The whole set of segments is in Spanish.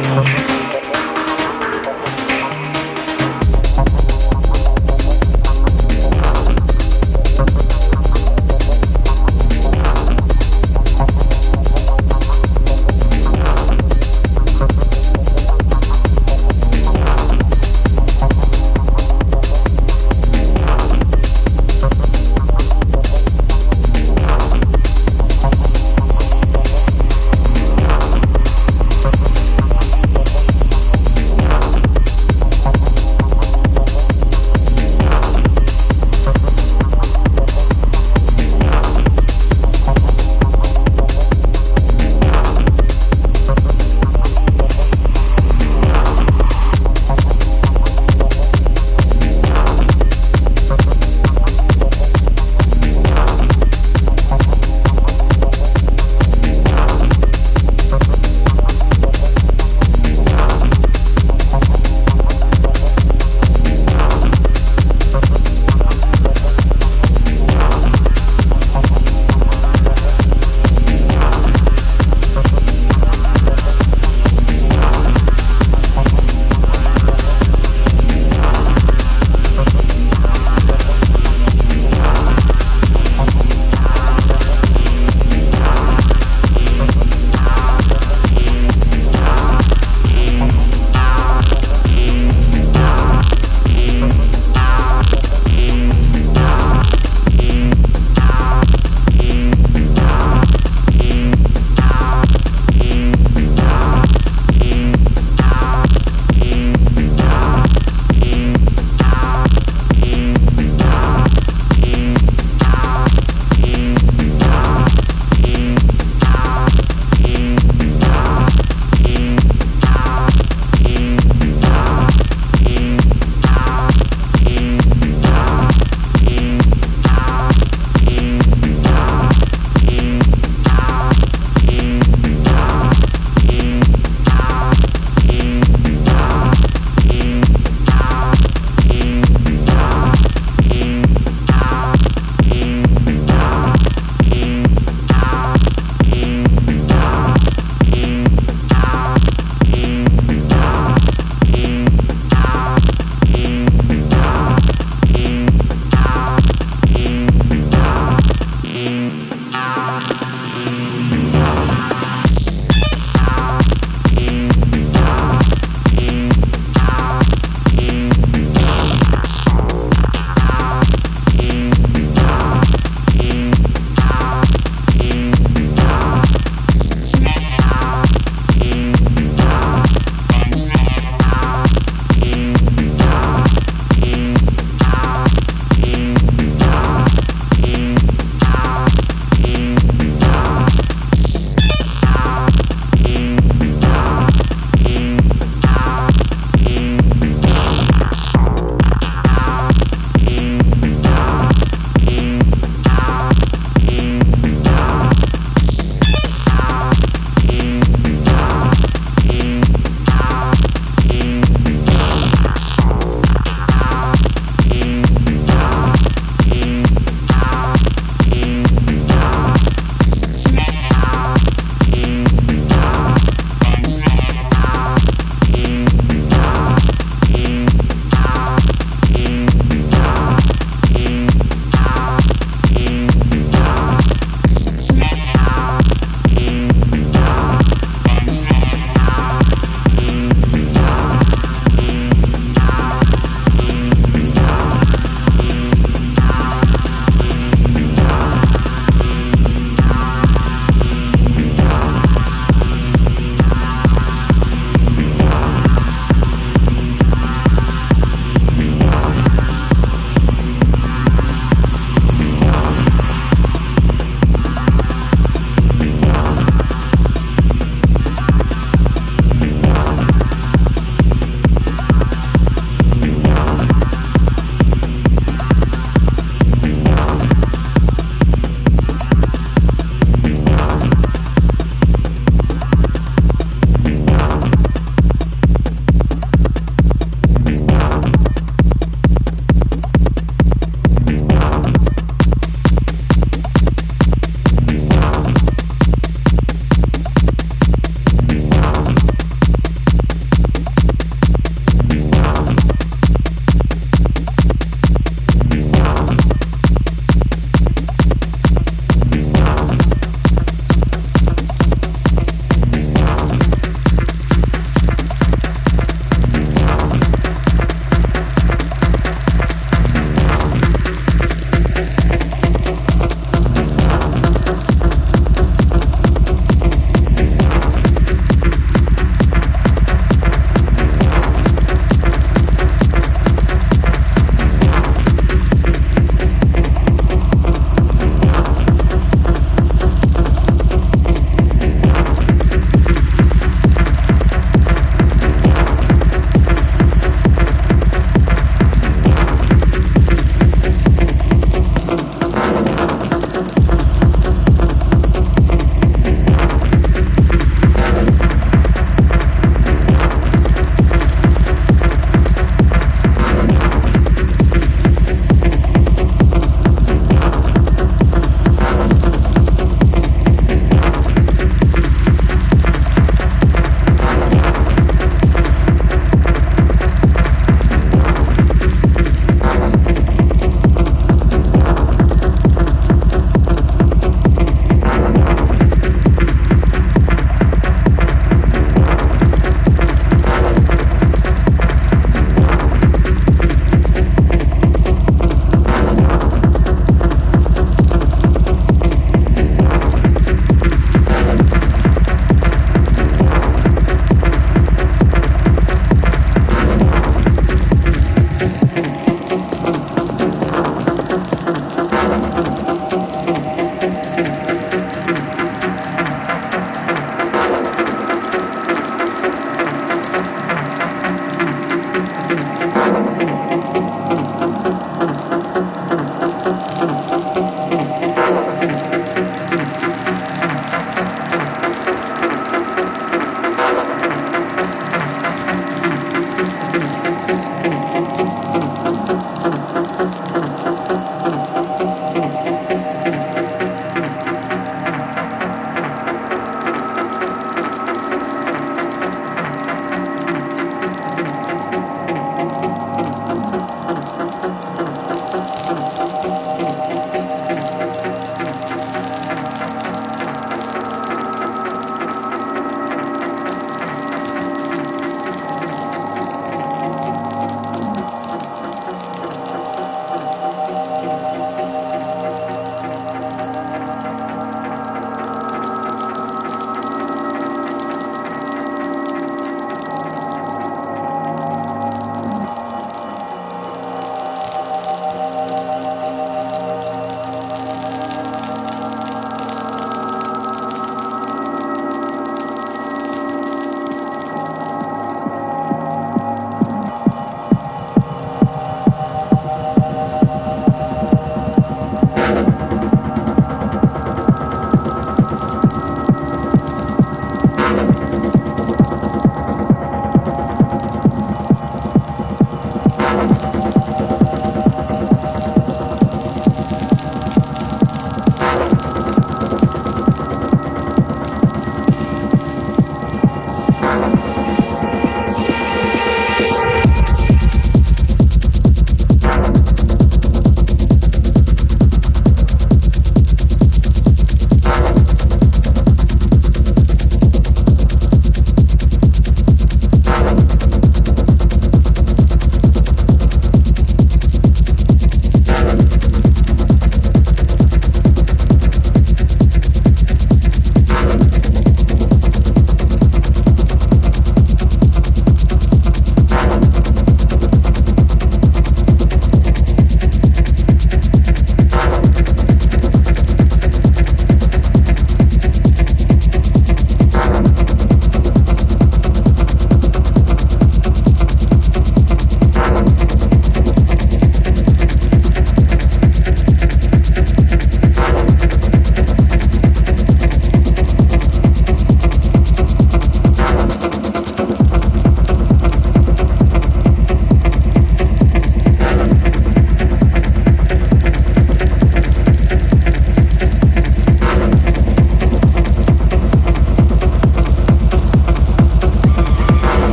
Thank.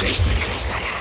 Cristo, Cristo,